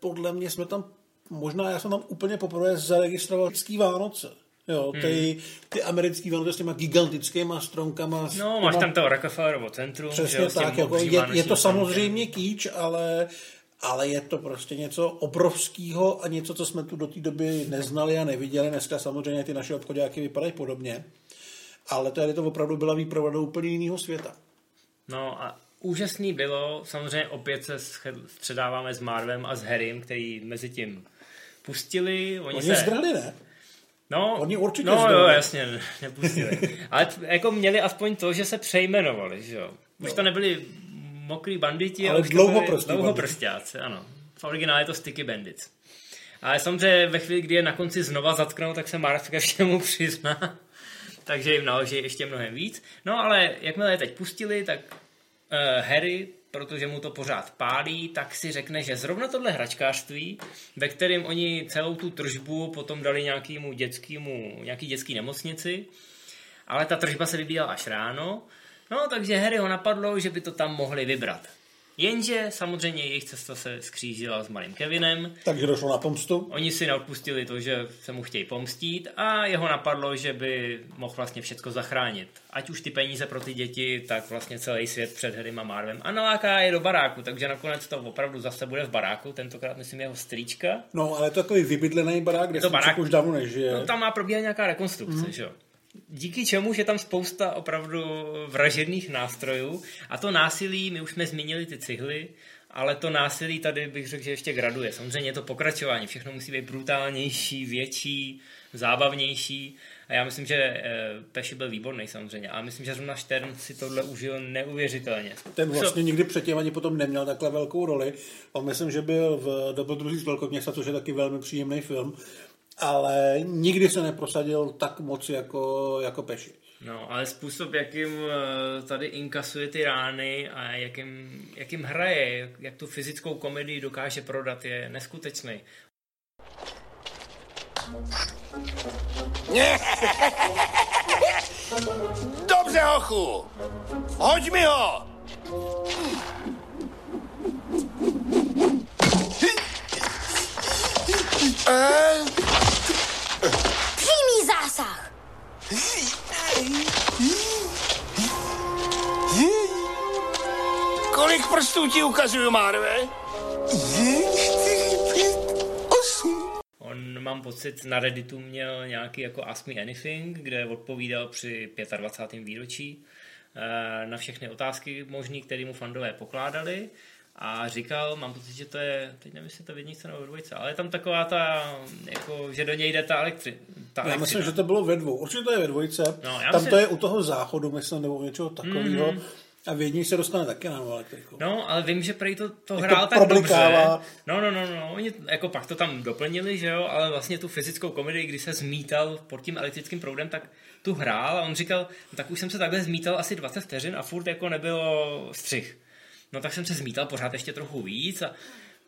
podle mě jsme tam, možná já jsem tam úplně poprvé zaregistroval vždycký Vánoce. Jo, ty, ty americký Vánoce s těma gigantickýma stronkama. s No, máš těma- tam to Rockefellerovo centrum. že Přesně tím tak, jako je, je to samozřejmě kýč, ale, ale je to prostě něco obrovského a něco, co jsme tu do té doby neznali a neviděli. Dneska samozřejmě ty naše obchodáky vypadají podobně, ale tady to opravdu byla výprava do úplně jiného světa. No a úžasný bylo, samozřejmě opět se středáváme s Marvem a s Harrym, který mezi tím pustili. Oni, Oni se... zdrali, ne? No, Oni určitě no, zdali. jo, jasně, ne- nepustili. Ale jako měli aspoň to, že se přejmenovali, že jo. Už to nebyli mokrý banditi, Ale už to dlouhoprstí byli dlouhoprstáci, ano. V originále je to Sticky Bandits. Ale samozřejmě ve chvíli, kdy je na konci znova zatknou, tak se Marv ke všemu přizná. Takže jim naloží ještě mnohem víc. No ale jakmile je teď pustili, tak uh, Harry, protože mu to pořád pálí, tak si řekne, že zrovna tohle hračkářství, ve kterém oni celou tu tržbu potom dali nějakému dětskému, nějaký dětský nemocnici, ale ta tržba se vybíjela až ráno, no takže Harry ho napadlo, že by to tam mohli vybrat. Jenže samozřejmě jejich cesta se skřížila s malým Kevinem, Takže došlo na pomstu. Oni si neodpustili to, že se mu chtějí pomstít a jeho napadlo, že by mohl vlastně všechno zachránit. Ať už ty peníze pro ty děti, tak vlastně celý svět před Harrym a Marvem. A naláká je do baráku, takže nakonec to opravdu zase bude v baráku, tentokrát myslím jeho strýčka. No, ale je to takový vybydlený barák, kde to to barák. už dávno nežije. No, tam má probíhat nějaká rekonstrukce, mm. že jo? Díky čemu je tam spousta opravdu vražedných nástrojů a to násilí, my už jsme zmínili ty cihly, ale to násilí tady bych řekl, že ještě graduje. Samozřejmě je to pokračování, všechno musí být brutálnější, větší, zábavnější. A já myslím, že eh, Peši byl výborný samozřejmě, ale myslím, že zrovna Stern si tohle užil neuvěřitelně. Ten vlastně nikdy předtím ani potom neměl takhle velkou roli. On myslím, že byl v Dobrodružství z Velkoměsta, což je taky velmi příjemný film, ale nikdy se neprosadil tak moc jako, jako Peši. No, ale způsob, jakým eh, tady inkasuje ty rány a jakým, jakým hraje, jak, tu fyzickou komedii dokáže prodat, je neskutečný. *laughs* Dobře, hochu! Hoď mi ho! Eh, Přímý zásah. Kolik prstů ti ukazuju, Marve? On, mám pocit, na Redditu měl nějaký jako Ask Me Anything, kde odpovídal při 25. výročí eh, na všechny otázky možné, které mu fandové pokládali a říkal, mám pocit, že to je, teď nevím, jestli to v jedničce nebo v dvojce, ale je tam taková ta, jako, že do něj jde ta, elektri, ta Já myslím, že to bylo ve dvou. Určitě to je ve dvojce. No, Tam myslím- to je u toho záchodu, myslím, nebo něčeho takového. Mm-hmm. A v jedničce se dostane taky na elektriku. No, ale vím, že prej to, to Jako hrál tak dobře. problikává. No, no, no, no, oni jako pak to tam doplnili, že jo, ale vlastně tu fyzickou komedii, kdy se zmítal pod tím elektrickým proudem, tak tu hrál a on říkal, no, tak už jsem se takhle zmítal asi 20 vteřin a furt jako nebylo střih. No tak jsem se zmítal pořád ještě trochu víc a,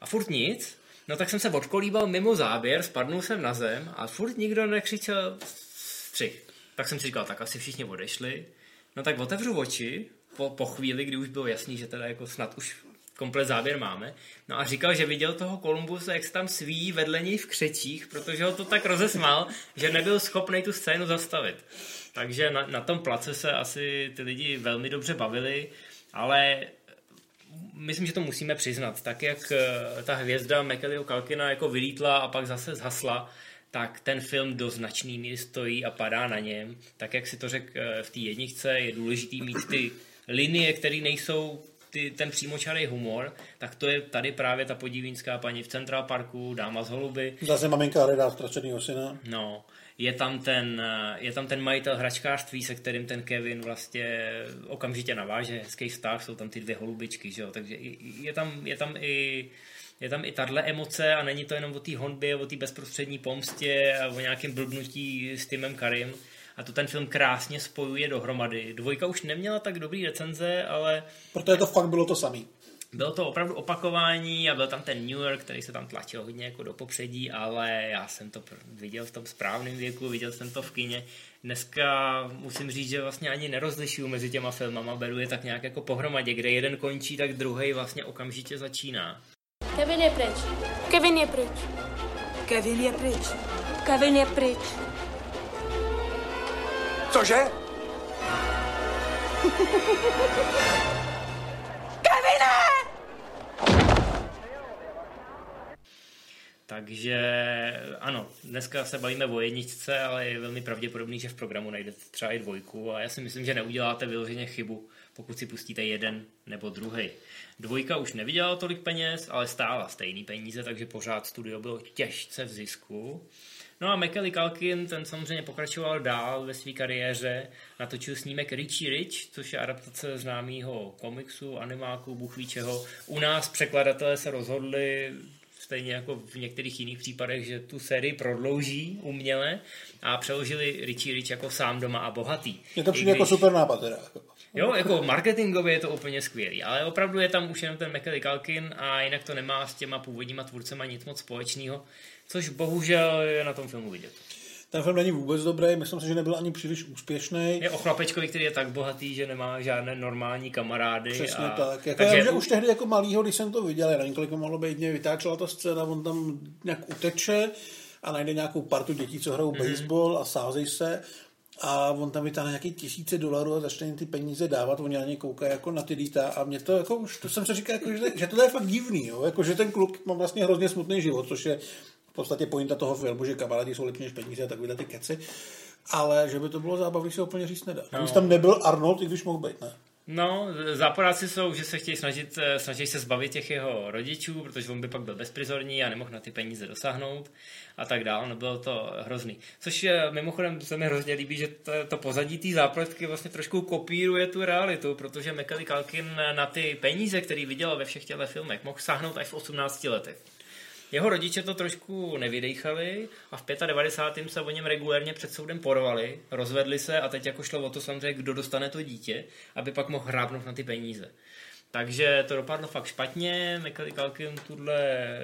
a furt nic. No tak jsem se odkolíbal mimo záběr, spadnul jsem na zem a furt nikdo nekřičel střih. Tak jsem si říkal, tak asi všichni odešli. No tak otevřu oči po, po chvíli, kdy už bylo jasný, že teda jako snad už komplet záběr máme. No a říkal, že viděl toho Kolumbuse, jak se tam sví vedle něj v křečích, protože ho to tak rozesmál, že nebyl schopný tu scénu zastavit. Takže na, na tom place se asi ty lidi velmi dobře bavili, ale myslím, že to musíme přiznat. Tak jak eh, ta hvězda Mekeliho Kalkina jako vylítla a pak zase zhasla, tak ten film do značný míry stojí a padá na něm. Tak jak si to řekl eh, v té jedničce, je důležitý mít ty linie, které nejsou ty, ten přímočarý humor, tak to je tady právě ta podívínská paní v Central Parku, dáma z holuby, Zase maminka hledá ztraceného syna. No, je tam, ten, eh, je tam ten majitel hračkářství, se kterým ten Kevin vlastně okamžitě naváže hezký vztah, jsou tam ty dvě holubičky, že jo? takže je tam, je tam i je tam i tahle emoce a není to jenom o té honbě, o té bezprostřední pomstě a o nějakém blbnutí s Timem Karim. A to ten film krásně spojuje dohromady. Dvojka už neměla tak dobrý recenze, ale Protože to fakt bylo to samý. Bylo to opravdu opakování a byl tam ten New York, který se tam tlačil hodně jako do popředí, ale já jsem to viděl v tom správném věku, viděl jsem to v kině. Dneska musím říct, že vlastně ani nerozlišuju mezi těma filmama, beru je tak nějak jako pohromadě, kde jeden končí, tak druhý vlastně okamžitě začíná. Kevin je pryč. Kevin je pryč. Kevin je pryč. Kevin je pryč. Cože? Takže ano, dneska se bavíme o jedničce, ale je velmi pravděpodobný, že v programu najdete třeba i dvojku a já si myslím, že neuděláte vyloženě chybu, pokud si pustíte jeden nebo druhý. Dvojka už nevydělala tolik peněz, ale stála stejný peníze, takže pořád studio bylo těžce v zisku. No a Macaulay Culkin, ten samozřejmě pokračoval dál ve své kariéře, natočil snímek Richie Rich, což je adaptace známého komiksu, animáku, bůh ví čeho. U nás překladatelé se rozhodli stejně jako v některých jiných případech, že tu sérii prodlouží uměle a přeložili Richie Rich jako sám doma a bohatý. Je to přijde jako super nápad teda. Jo, jako marketingově je to úplně skvělý, ale opravdu je tam už jenom ten Macaulay Culkin a jinak to nemá s těma původníma tvůrcema nic moc společného, což bohužel je na tom filmu vidět. Ten film není vůbec dobrý, myslím si, že nebyl ani příliš úspěšný. Je o chlapečkovi, který je tak bohatý, že nemá žádné normální kamarády. Přesně a... tak. Jako Takže já, že už tehdy jako malýho, když jsem to viděl, já nevím, kolik mohlo být, mě vytáčela ta scéna, on tam nějak uteče a najde nějakou partu dětí, co hrajou mm-hmm. baseball a sázej se a on tam vytáhne nějaký tisíce dolarů a začne jim ty peníze dávat, oni na ně koukají jako na ty dýta a mě to jako už, to jsem se říkal, jako, že, že to je fakt divný, jo? Jako, že ten kluk má vlastně hrozně smutný život, což je podstatě pointa toho filmu, že kamarádi jsou lepší než peníze a takovýhle ty keci. Ale že by to bylo zábavné, se úplně říct nedá. No. tam nebyl Arnold, i když mohl být, ne? No, záporáci jsou, že se chtějí snažit, eh, snaží se zbavit těch jeho rodičů, protože on by pak byl bezprizorní a nemohl na ty peníze dosáhnout a tak dále. No bylo to hrozný. Což je, mimochodem se mi hrozně líbí, že to, to pozadí té zápletky vlastně trošku kopíruje tu realitu, protože Macaulay Culkin na ty peníze, který viděl ve všech těchto filmech, mohl sáhnout až v 18 letech. Jeho rodiče to trošku nevydechali a v 95. se o něm regulérně před soudem porvali, rozvedli se a teď jako šlo o to samozřejmě, kdo dostane to dítě, aby pak mohl hrábnout na ty peníze. Takže to dopadlo fakt špatně, Macaulay Culkin tuhle,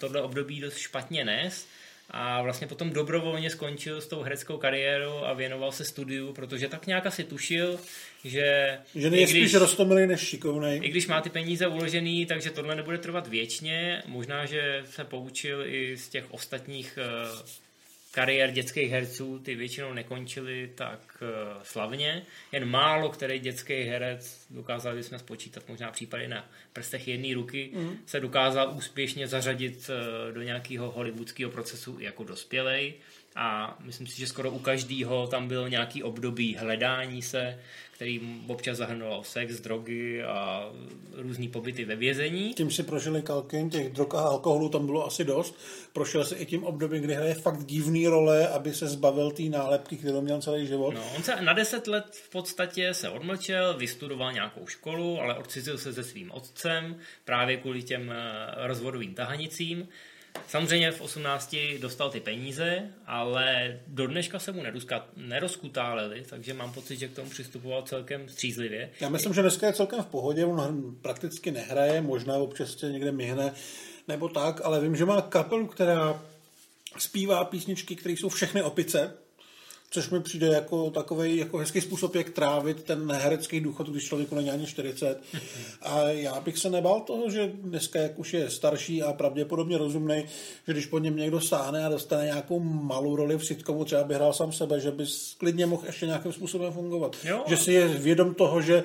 tohle období dost špatně nes a vlastně potom dobrovolně skončil s tou hereckou kariérou a věnoval se studiu, protože tak nějak asi tušil, že... Že je spíš rostomilý než šikovnej. I když má ty peníze uložený, takže tohle nebude trvat věčně. Možná, že se poučil i z těch ostatních uh, kariér dětských herců, ty většinou nekončily tak uh, slavně. Jen málo který dětský herec, dokázali jsme spočítat možná případy na prstech jedné ruky, mm. se dokázal úspěšně zařadit uh, do nějakého hollywoodského procesu jako dospělej. A myslím si, že skoro u každého tam bylo nějaký období hledání se, který občas zahrnovalo sex, drogy a různý pobyty ve vězení. Tím si prožili Kalkin, těch drog a alkoholu tam bylo asi dost. Prošel se i tím obdobím, kdy hraje fakt divný role, aby se zbavil té nálepky, kterou měl celý život. No, on se na deset let v podstatě se odmlčel, vystudoval nějakou školu, ale odcizil se se svým otcem právě kvůli těm eh, rozvodovým tahanicím Samozřejmě v 18 dostal ty peníze, ale do dneška se mu nerozkutáleli, takže mám pocit, že k tomu přistupoval celkem střízlivě. Já myslím, že dneska je celkem v pohodě, on prakticky nehraje, možná občas se někde myhne nebo tak, ale vím, že má kapelu, která zpívá písničky, které jsou všechny opice, což mi přijde jako takový jako hezký způsob, jak trávit ten herecký důchod, když člověku není ani 40. A já bych se nebál toho, že dneska, jak už je starší a pravděpodobně rozumný, že když po něm někdo sáhne a dostane nějakou malou roli v sitcomu, třeba by hrál sám sebe, že by klidně mohl ještě nějakým způsobem fungovat. Jo. Že si je vědom toho, že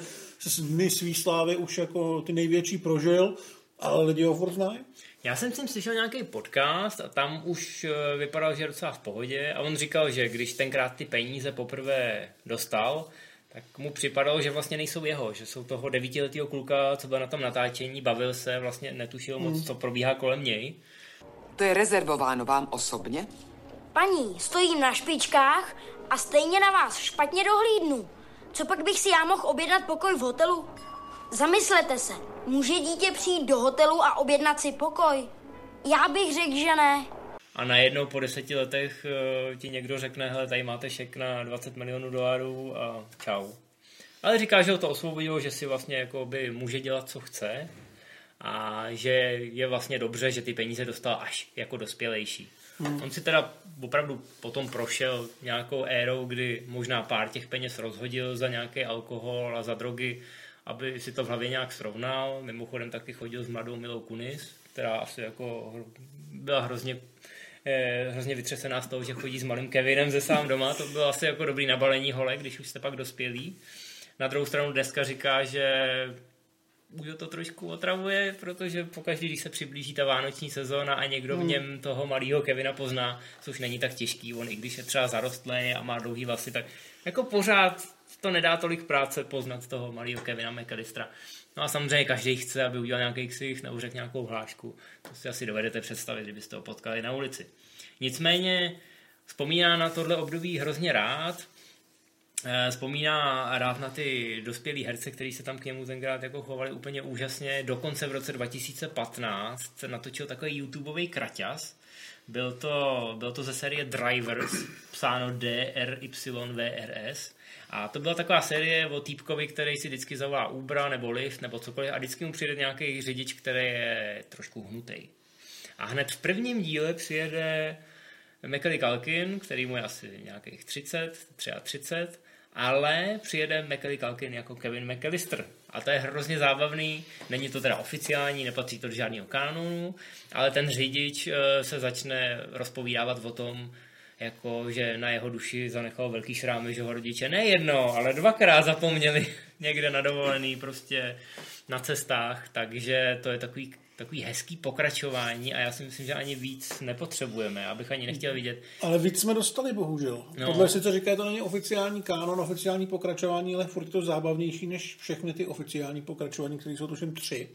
dny svý slávy už jako ty největší prožil, ale lidi ho furt znají. Já jsem si slyšel nějaký podcast a tam už eh, vypadal, že je docela v pohodě a on říkal, že když tenkrát ty peníze poprvé dostal, tak mu připadalo, že vlastně nejsou jeho, že jsou toho devítiletého kluka, co byl na tom natáčení, bavil se, vlastně netušil moc, hmm. co probíhá kolem něj. To je rezervováno vám osobně? Paní, stojím na špičkách a stejně na vás špatně dohlídnu. Co pak bych si já mohl objednat pokoj v hotelu? Zamyslete se, může dítě přijít do hotelu a objednat si pokoj? Já bych řekl, že ne. A najednou po deseti letech uh, ti někdo řekne, hele, tady máte šek na 20 milionů dolarů a čau. Ale říká, že ho to osvobodilo, že si vlastně jako by může dělat, co chce a že je vlastně dobře, že ty peníze dostal až jako dospělejší. Hmm. On si teda opravdu potom prošel nějakou érou, kdy možná pár těch peněz rozhodil za nějaký alkohol a za drogy, aby si to v hlavě nějak srovnal. Mimochodem taky chodil s mladou Milou Kunis, která asi jako byla hrozně eh, hrozně vytřesená z toho, že chodí s malým Kevinem ze sám doma. To bylo asi jako dobrý nabalení hole, když už jste pak dospělí. Na druhou stranu deska říká, že už to trošku otravuje, protože pokaždý, když se přiblíží ta vánoční sezóna a někdo v hmm. něm toho malého Kevina pozná, což není tak těžký, on i když je třeba zarostlý a má dlouhý vlasy, tak jako pořád to nedá tolik práce poznat toho malého Kevina McAllistera. No a samozřejmě každý chce, aby udělal nějaký ksich nebo řekl nějakou hlášku. To si asi dovedete představit, kdybyste ho potkali na ulici. Nicméně vzpomíná na tohle období hrozně rád. Eh, Vzpomíná rád na ty dospělí herce, kteří se tam k němu tenkrát jako chovali úplně úžasně. Dokonce v roce 2015 se natočil takový YouTubeový kraťas. Byl to, byl to ze série Drivers, psáno D-R-Y-V-R-S. A to byla taková série o týpkovi, který si vždycky zavolá Uber nebo Lyft nebo cokoliv a vždycky mu přijde nějaký řidič, který je trošku hnutý. A hned v prvním díle přijede Macaulay Culkin, který mu je asi nějakých 30, 33, ale přijede Macaulay Culkin jako Kevin McAllister. A to je hrozně zábavný, není to teda oficiální, nepatří to do žádného kanonu, ale ten řidič eh, se začne rozpovídávat o tom, jako, že na jeho duši zanechal velký šrámy, že ho rodiče ne jedno, ale dvakrát zapomněli *laughs* někde na dovolený, prostě na cestách, takže to je takový, takový hezký pokračování a já si myslím, že ani víc nepotřebujeme, já bych ani nechtěl vidět. Ale víc jsme dostali, bohužel. No. No. Tohle sice říká, to není oficiální kánon, oficiální pokračování, ale furt je to zábavnější než všechny ty oficiální pokračování, které jsou tuším tři.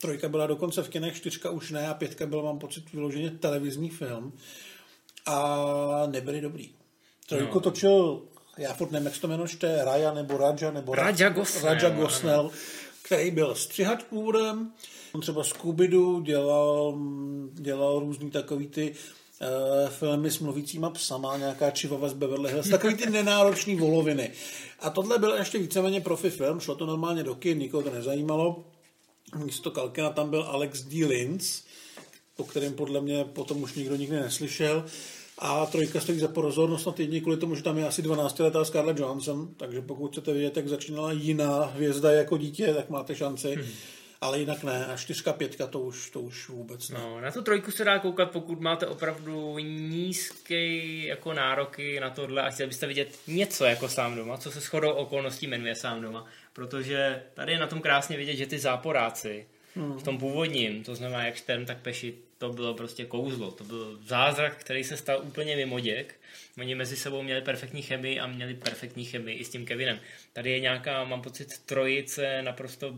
Trojka byla dokonce v kinech, čtyřka už ne a pětka byl, mám pocit, vyloženě televizní film. A nebyly dobrý. Trojku No. točil, já furt nevím, jak se to jmenuje, čte, Raja nebo Raja nebo Raja Gosnell, Raja. Gosnell který byl střihač původem. On třeba z Scooby-Doo dělal, dělal různý takový ty uh, filmy s mluvícíma psama, nějaká čivava z Beverly Hills, takový ty nenáročný voloviny. A tohle byl ještě víceméně profi film, šlo to normálně do kin, nikoho to nezajímalo. Místo Kalkina tam byl Alex D. Linz, o kterém podle mě potom už nikdo nikdy neslyšel. A trojka stojí za pozornost na týdní kvůli tomu, že tam je asi 12 letá Scarlett Johansson, takže pokud chcete vědět, jak začínala jiná hvězda jako dítě, tak máte šanci. Hmm. Ale jinak ne, a čtyřka, pětka to už, to už vůbec ne. No, na tu trojku se dá koukat, pokud máte opravdu nízké jako nároky na tohle a chtěli byste vidět něco jako sám doma, co se shodou okolností jmenuje sám doma. Protože tady je na tom krásně vidět, že ty záporáci Hmm. v tom původním, to znamená jak Štern, tak Peši, to bylo prostě kouzlo. To byl zázrak, který se stal úplně mimo děk. Oni mezi sebou měli perfektní chemii a měli perfektní chemii i s tím Kevinem. Tady je nějaká, mám pocit, trojice naprosto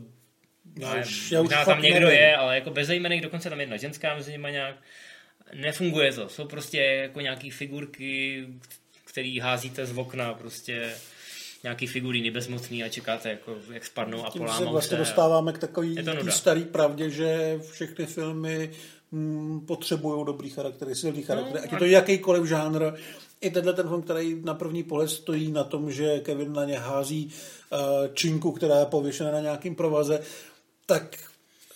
Já ne, už- já už tam někdo nevím. je, ale jako bezejmených, dokonce tam jedna ženská mezi nimi nějak. Nefunguje to. Jsou prostě jako nějaký figurky, který házíte z okna, prostě nějaký figuríny bezmocný a čekáte, jako, jak spadnou a Tím se polámou vlastně se. dostáváme k takový starý pravdě, že všechny filmy mm, potřebují dobrý charaktery, silný charaktery, ať je to jakýkoliv žánr. I tenhle ten film, který na první pohled stojí na tom, že Kevin na ně hází uh, činku, která je pověšena na nějakým provaze, tak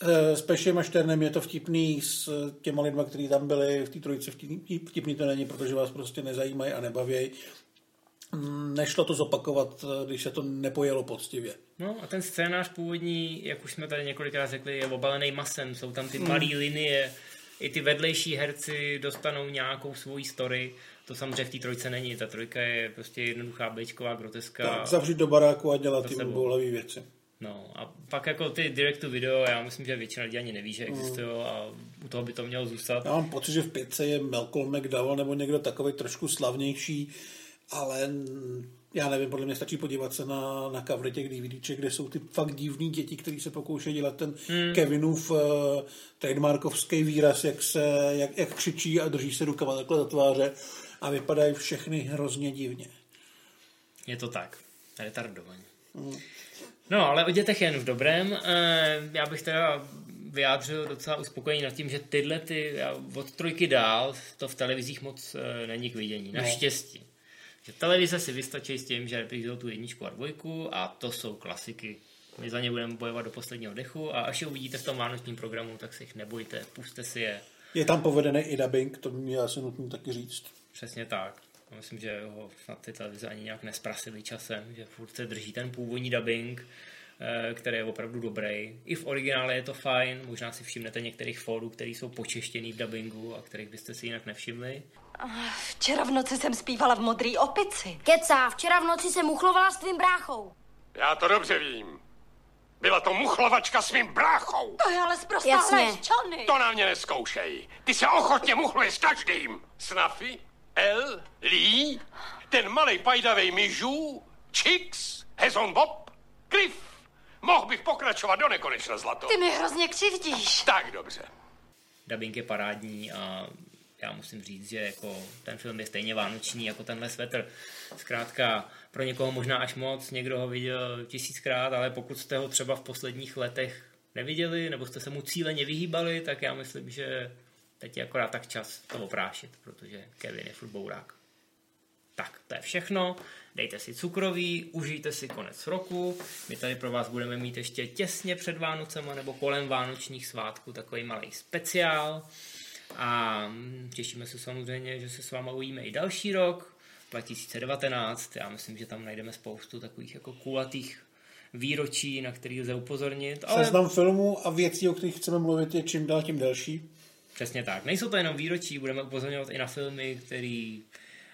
eh, s Pešem a Šternem je to vtipný s těma lidma, kteří tam byli v té trojici vtipný, vtipný to není, protože vás prostě nezajímají a nebavějí. Mm, Nešlo to zopakovat, eh, když se to nepojelo poctivě. No a ten scénář původní, jak už jsme tady několikrát řekli, je obalený masem, jsou tam ty Hmm. malé linie, i ty vedlejší herci dostanou nějakou svoji story, to samozřejmě v té trojce není, ta trojka je prostě jednoduchá bečková groteska. Tak, zavřít do baráku a dělat ty boulevé věci. No a pak jako ty direct to video, já myslím, že většina lidí ani neví, že Hmm. existují a u toho by to mělo zůstat. Já mám pocit, že v pětce je Malcolm McDowell nebo někdo takový trošku slavnější, ale já nevím, podle mě stačí podívat se na, na covery těch DVDček, kde jsou ty fakt divný děti, kteří se pokoušejí dělat ten Hmm. Kevinův uh, trademarkovský výraz, jak, se, jak, jak křičí a drží se rukama takhle za tváře a vypadají všechny hrozně divně. Je to tak, retardovaně. Mm. No, ale o dětech jen v dobrém. Eh, Já bych teda vyjádřil docela uspokojení nad tím, že tyhle ty, od trojky dál, to v televizích moc eh, není k vidění. No. Že televize si vystačí s tím, že reprízou tu jedničku a dvojku a to jsou klasiky. My za ně budeme bojovat do posledního dechu a až je uvidíte v tom vánočním programu, tak si jich nebojte, puste si je. Je tam povedený i dubbing, to mě asi nutno taky říct. Přesně tak. Myslím, že ho snad ty televize ani nějak nesprasili časem, že furt se drží ten původní dubbing, eh, který je opravdu dobrý. I v originále je to fajn, možná si všimnete některých fórů, které jsou počeštěný v dubbingu a kterých byste si jinak nevšimli. Včera v noci jsem zpívala v modrý opici. Kecá, včera v noci jsem uchlovala s tvým bráchou. Já to dobře vím. Byla to muchlovačka s mým bráchou. To je ale zprostá Johnny. To na mě neskoušej. Ty se ochotně muchluješ s každým. Snaffy, El, Lee, ten malej pajdavej myžů, Chicks, Hezon Bob, Cliff. Mohl bych pokračovat do nekonečna zlato. Ty mi hrozně křivdíš. Tak dobře. Dubbing je parádní a já musím říct, že jako ten film je stejně vánoční jako tenhle svetr. Zkrátka pro někoho možná až moc, někdo ho viděl tisíckrát, ale pokud jste ho třeba v posledních letech neviděli, nebo jste se mu cíleně vyhýbali, tak já myslím, že teď je akorát tak čas to oprášit, protože Kevin je furt bourák. Tak, to je všechno. Dejte si cukroví, užijte si konec roku. My tady pro vás budeme mít ještě těsně před Vánocema nebo kolem vánočních svátků takový malý speciál. A těšíme se samozřejmě, že se s váma ujíme i další rok, 2019. Já myslím, že tam najdeme spoustu takových jako kulatých výročí, na který lze upozornit. Ale... Seznam filmů a věcí, o kterých chceme mluvit, je čím dál tím delší. Přesně tak. Nejsou to jenom výročí, budeme upozorňovat i na filmy, které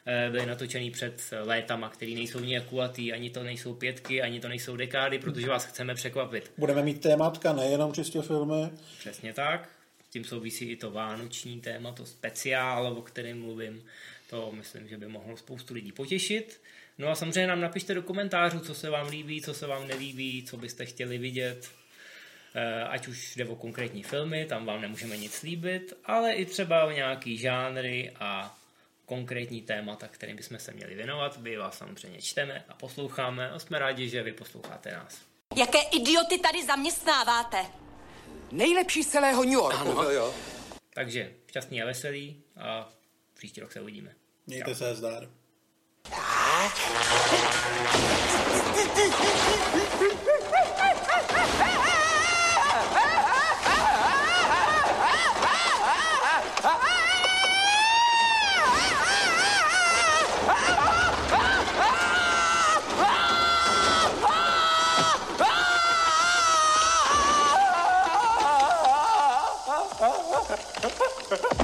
eh, byly natočený před létama, který nejsou nějak kulatý, ani to nejsou pětky, ani to nejsou dekády, protože vás chceme překvapit. Budeme mít tématka, nejenom čistě filmy. Přesně tak. Tím souvisí i to vánoční téma, to speciál, o kterém mluvím. To myslím, že by mohlo spoustu lidí potěšit. No a samozřejmě nám napište do komentářů, co se vám líbí, co se vám nelíbí, co byste chtěli vidět. Eh, ať už jde o konkrétní filmy, tam vám nemůžeme nic slíbit, ale i třeba o nějaký žánry a konkrétní témata, kterým bychom se měli věnovat. My vás samozřejmě čteme a posloucháme a jsme rádi, že vy posloucháte nás. Jaké idioty tady zaměstnáváte? Nejlepší z celého New Yorku. Ano, jo. Takže šťastný a veselý a příští rok se uvidíme. Mějte se, zdar. Ah.